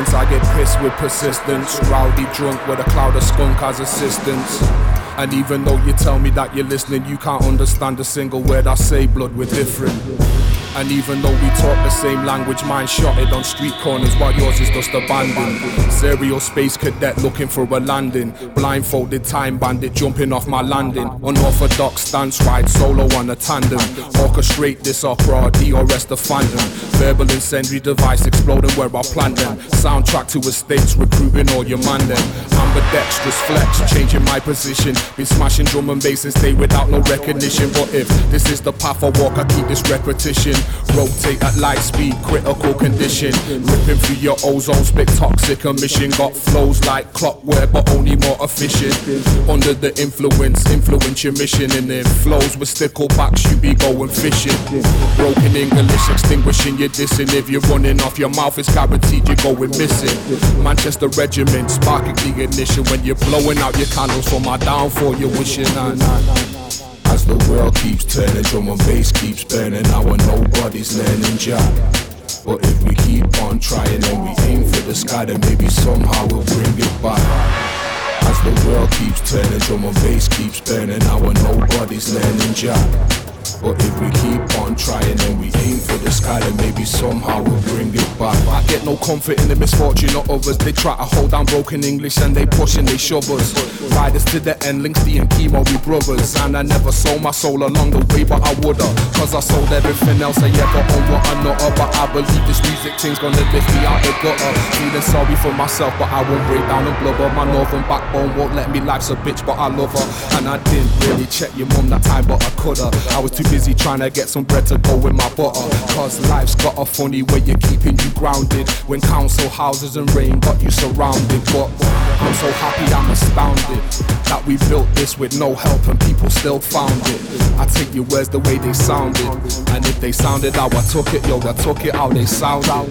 distance. I get pissed with persistence. Rowdy drunk with a cloud of skunk as assistance. And even though you tell me that you're listening, you can't understand a single word I say, blood, we're different. And even though we talk the same language, mine shotted on street corners while yours is just abandoned. Serial space cadet looking for a landing. Blindfolded time bandit jumping off my landing. Unorthodox stance ride solo on a tandem. Orchestrate this opera, DRS the phantom. Verbal incendiary device exploding where I plant them. Soundtrack to estates recruiting all your man them. Ambidextrous flex, changing my position. Been smashing drum and bass and stay without no recognition. But if this is the path I walk, I keep this repetition. Rotate at light speed, critical condition. Ripping through your ozone, spit toxic emission. Got flows like clockwork, but only more efficient. Under the influence, influence your mission. And then flows with sticklebacks, you be going fishing. Broken English, extinguishing your dissing. If you're running off your mouth, it's guaranteed you're going missing. Manchester Regiment, sparking the ignition. When you're blowing out your candles for my downfall, you're wishing. Nah. As the world keeps turning, drum and bass keeps burning. Now nobody's learning jack. But if we keep on trying and we aim for the sky, then maybe somehow we'll bring it back. As the world keeps turning, drum and bass keeps burning. Now nobody's learning jack. But if we keep on trying and we aim for the sky, then maybe somehow we'll bring it back. I get no comfort in the misfortune of others. They try to hold down broken English and they push and they shove us. Riders to the end, links D and chemo, we brothers. And I never sold my soul along the way, but I woulda. Cause I sold everything else I ever owned, what I know But I believe this music thing's gonna lift me out the gutter. Feeling sorry for myself, but I won't break down and blubber. My northern backbone won't let me. Life's a bitch, but I love her. And I didn't really check your mum that time, but I coulda. I was too busy trying to get some bread to go with my butter. Cause life's got a funny way of keeping you grounded. When council houses and rain got you surrounded. But I'm so happy I'm astounded that we built this with no help and people still found it. I take your words the way they sounded. And if they sounded how I took it, yo, I took it how they sound out.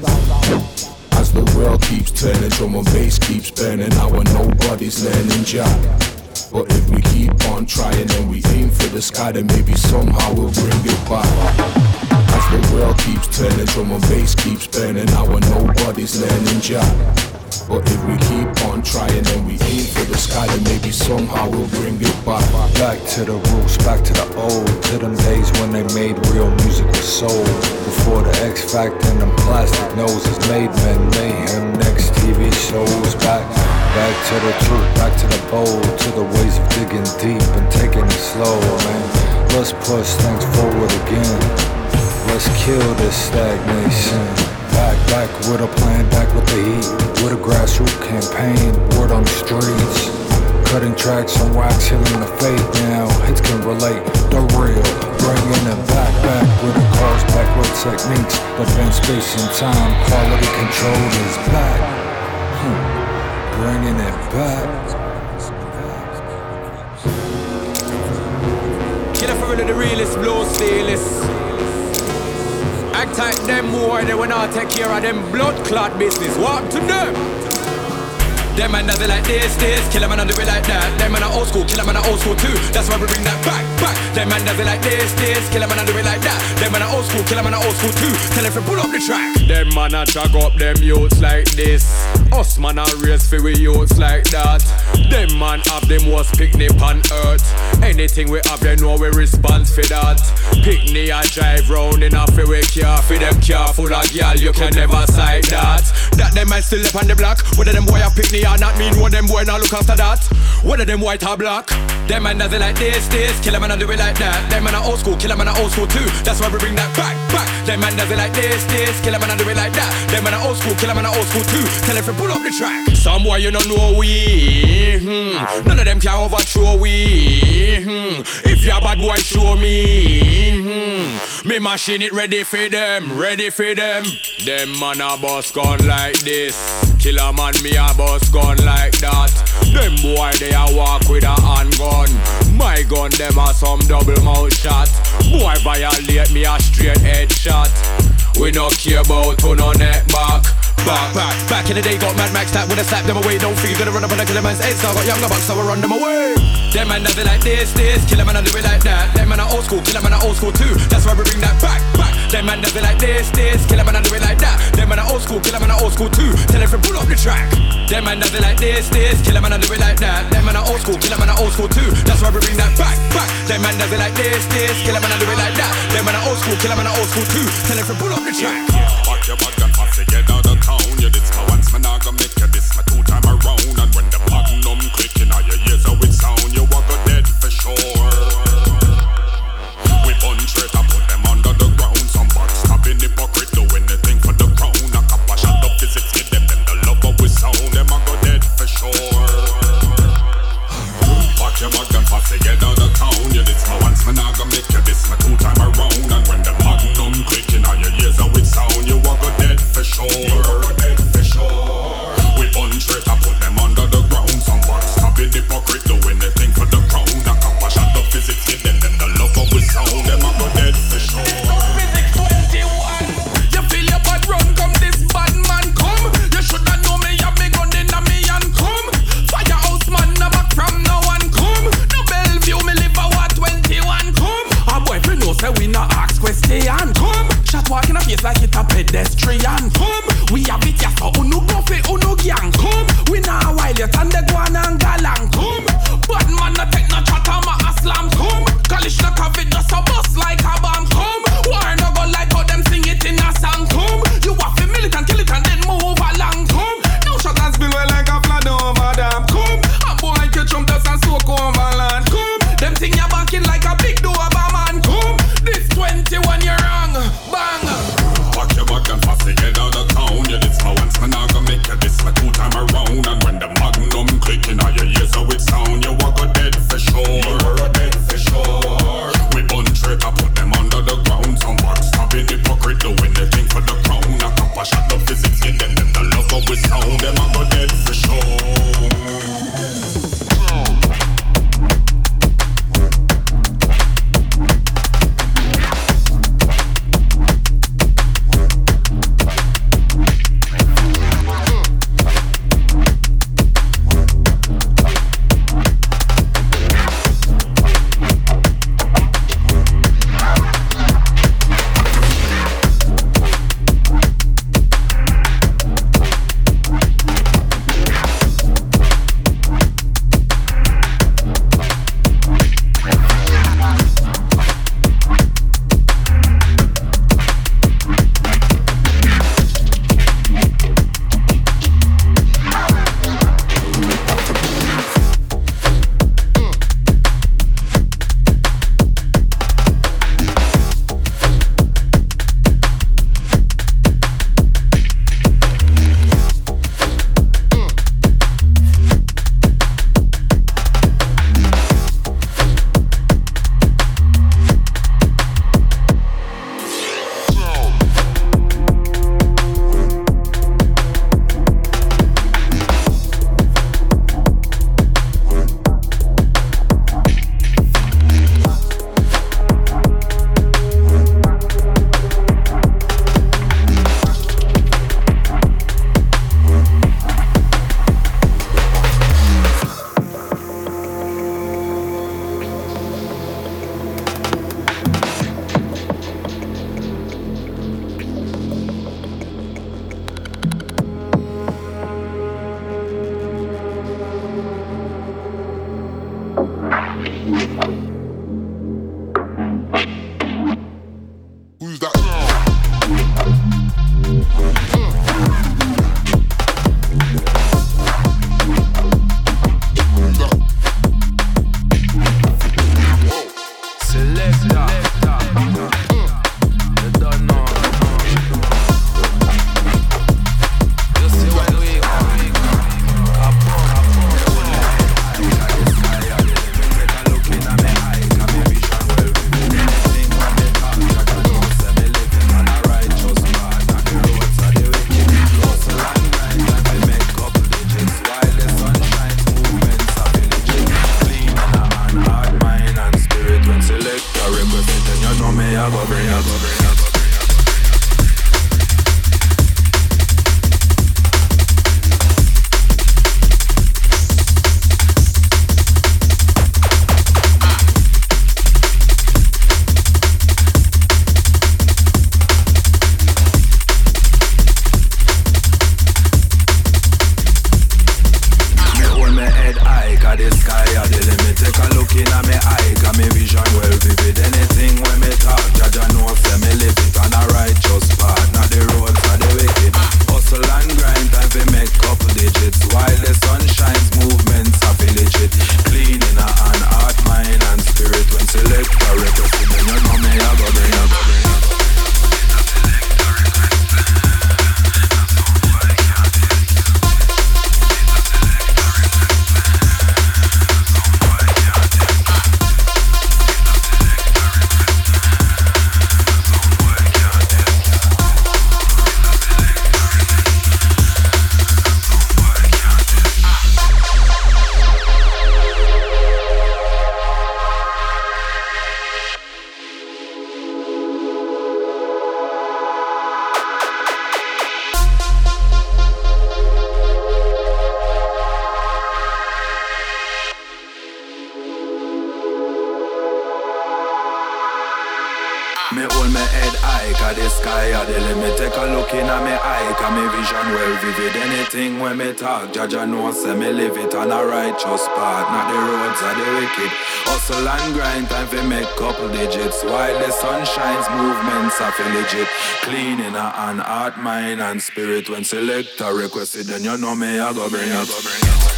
As the world keeps turning, drum and bass keeps burning, now and nobody's learning jack. But if we keep on trying and we aim for the sky, then maybe somehow we'll bring it back. As the world keeps turning, drum and bass keeps burning, and nobody's learning jack. But if we keep on trying and we aim for the sky, then maybe somehow we'll bring it back. Back to the roots, back to the old, to them days when they made real music with soul. Before the X Factor and them plastic noses made men mayhem. Next TV shows back Back to the truth, back to the bold, to the ways of digging deep and taking it slow, man. Let's push things forward again. Let's kill this stagnation. Back, back with a plan, back with the heat. With a grassroots campaign, word on the streets. Cutting tracks on wax, healing the faith now. Hits can relate, the real. Bringing it back, back with a cause, back with techniques. Advanced space and time, quality control is back. Bringing it back. Killer for real, the realest, blow steelers. Act like them more, they will not take care of them blood clot business. Walk to them. Them man does it like this, this. Kill a man and do it like that. Them man are old school, kill a man are old school too. That's why we bring that back, back. Them man does it like this, this. Kill a man and do it like that. Them man are old school, kill a man are old school too. Tell him to pull up the track. Them man a track up them youths like this. Us man a race for we youths like that. Them man have them was picnic on earth. Anything we have, you know we respond for that. Picnic a drive round in a freeway car. For them car full of girl, you can never sight that. That them man still up on the block. Whether them boy a picnic or not mean what them boy now look after that. Whether them white or black. Them man it like this, this. Kill a man do it like that. Them man are old school, kill a man old school too. That's why we bring that back, back. Them man it like this, this. Kill a man do it like that. Them man are old school, kill a man old school too. Tell you pull up the track. Some boy you don't know we. Hmm. None of them can overthrow we. Hmm. If you're a bad boy, show me. Hmm. Me machine it ready for them, ready for them. Them man a boss gone like this. Kill a man, me a boss gun like that. Them boy they a walk with a handgun. My gun them a some double mouth shot. Boy violate me a straight head shot. We no care about who no neck back back, back. Back in the day, got Mad Max that would have slapped them away. Don't No fear, gonna run up on a killer man's head. So I got younger bucks, so I run them away. Them man never like this, this. Killer man, I do it like that. Them man are old school, killer man are old school too. That's why we bring that back, back. Them man never like this, this. Killer man, I do it like that. Them man are old school, killer man are old school too. Tell everyone pull up the track. Them man never like this, this. Killer man, I do it like that. Them man are old school, killer man are old school too. That's why we bring that back, back. Them man never like this, this. Killer man, I do it like that. Them man are old school, killer man are old school too. Tell everyone pull up the track. Jaja know say me live it on a righteous path, not the roads of the wicked. Hustle and grind, time fi make couple digits. While the sun shines, movements are legit. Clean in a hand, heart, mind and spirit. When selector request it, then you know me I go bring it.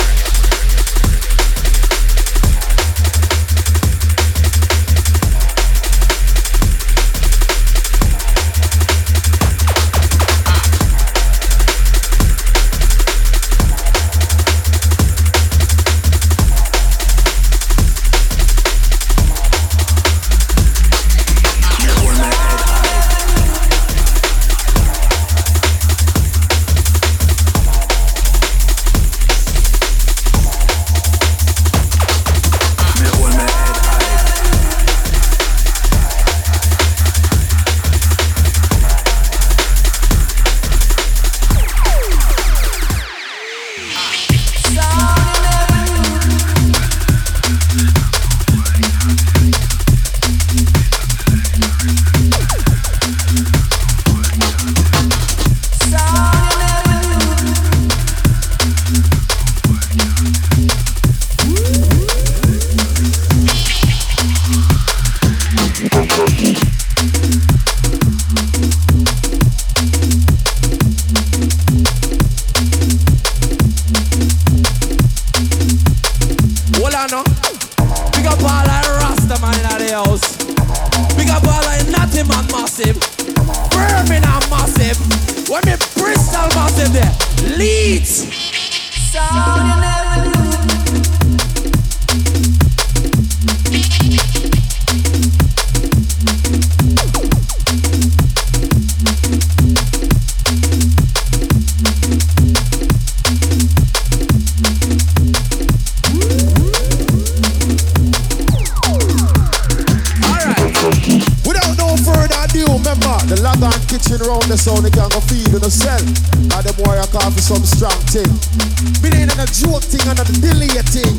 Log on kitchen round the sound, they can't go feed in the cell. And them warrior call for some strong thing. Me ain't on a joke thing, and a delay thing.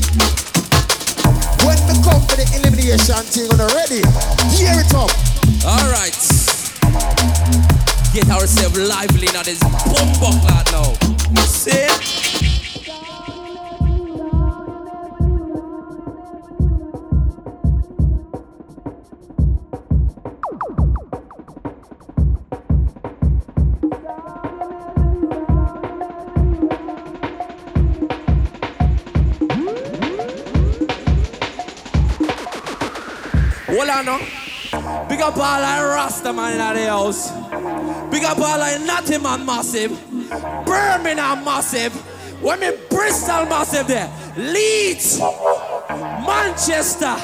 When me come for the elimination thing on the ready, hear it up. Alright. Get ourselves lively now, this bum buck lad now. You see? Massive. Birmingham massive. Me Bristol massive there. Leeds. Manchester.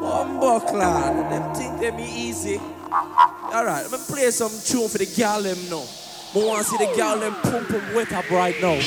Bumbleclan. Them think they be easy. Alright, let me play some tune for the gal them now. I want to see the gal them pump pump wet up right now.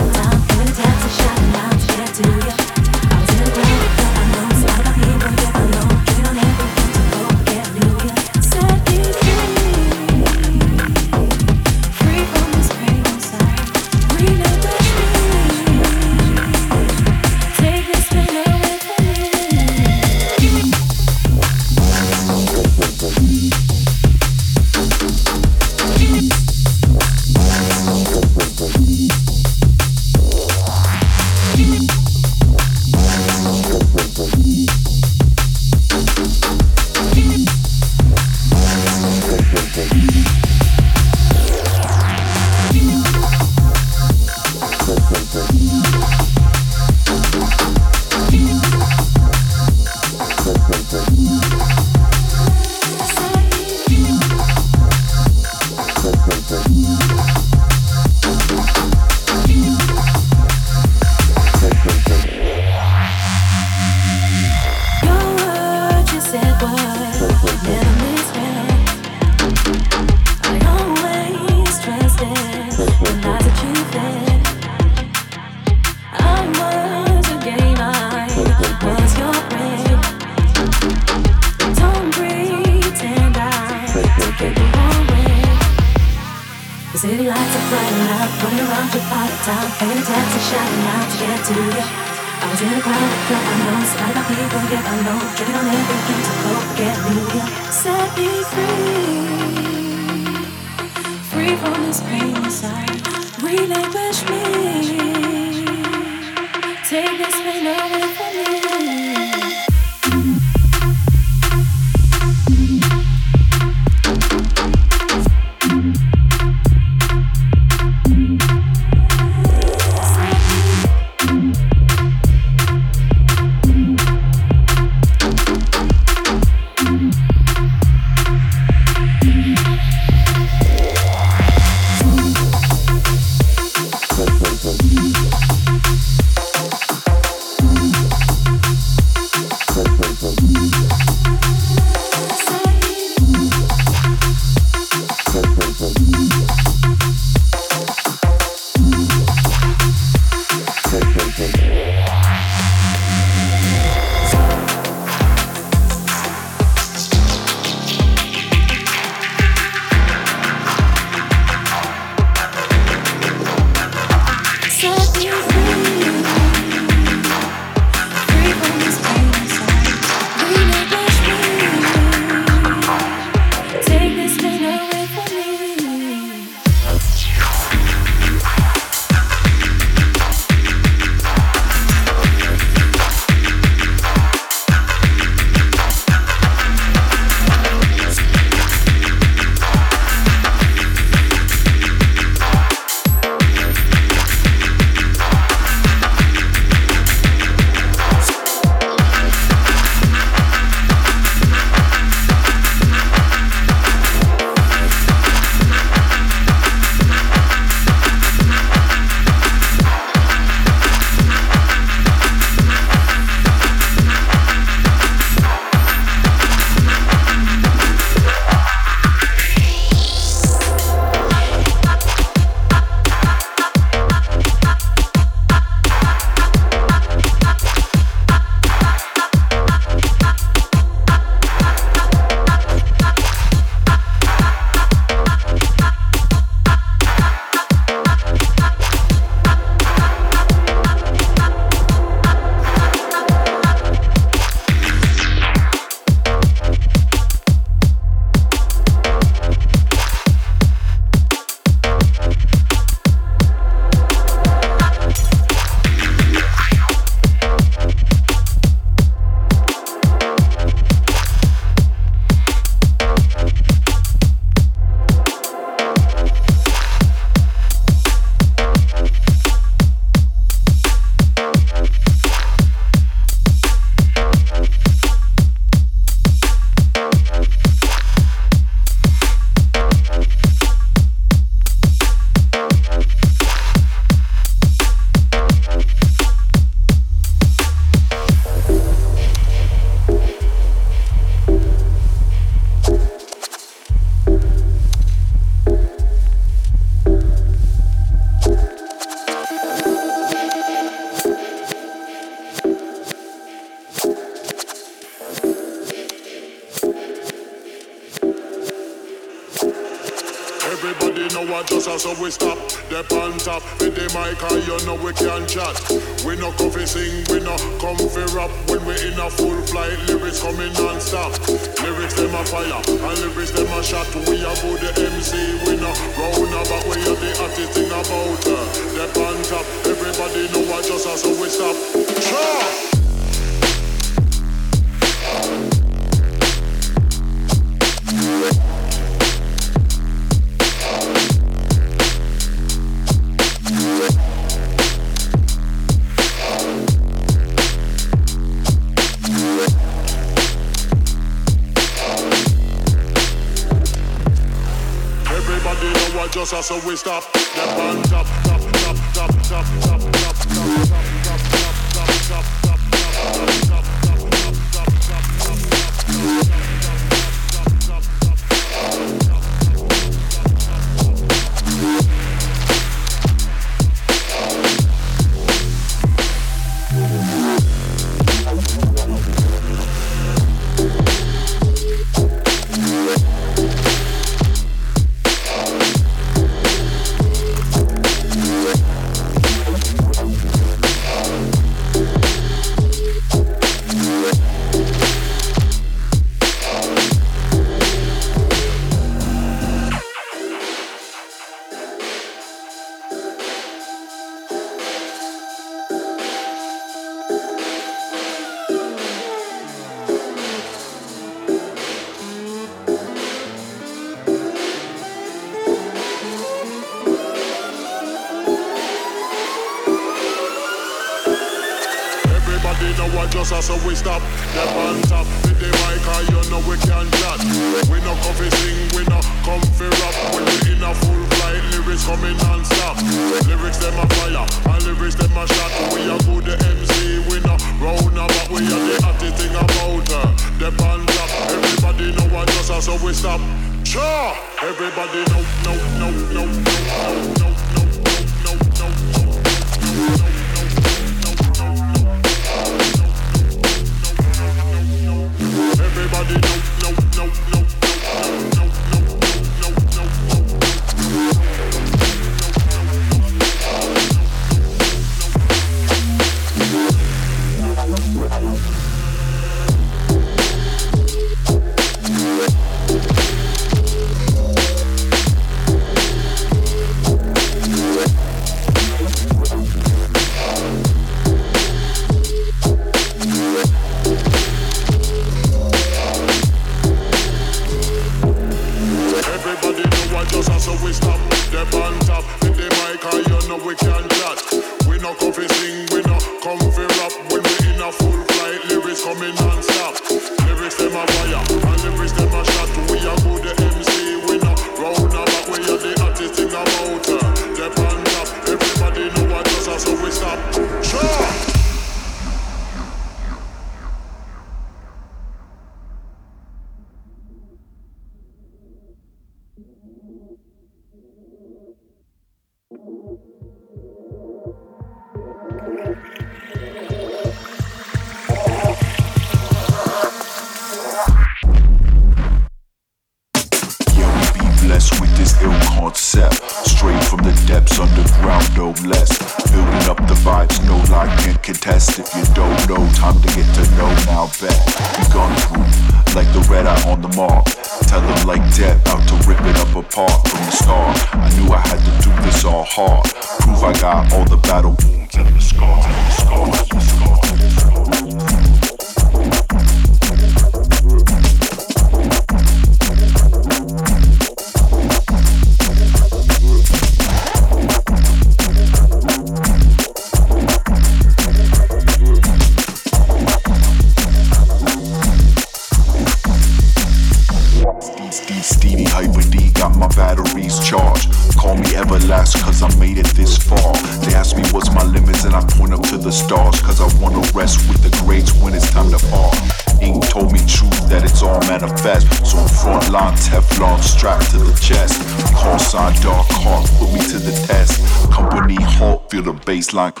Like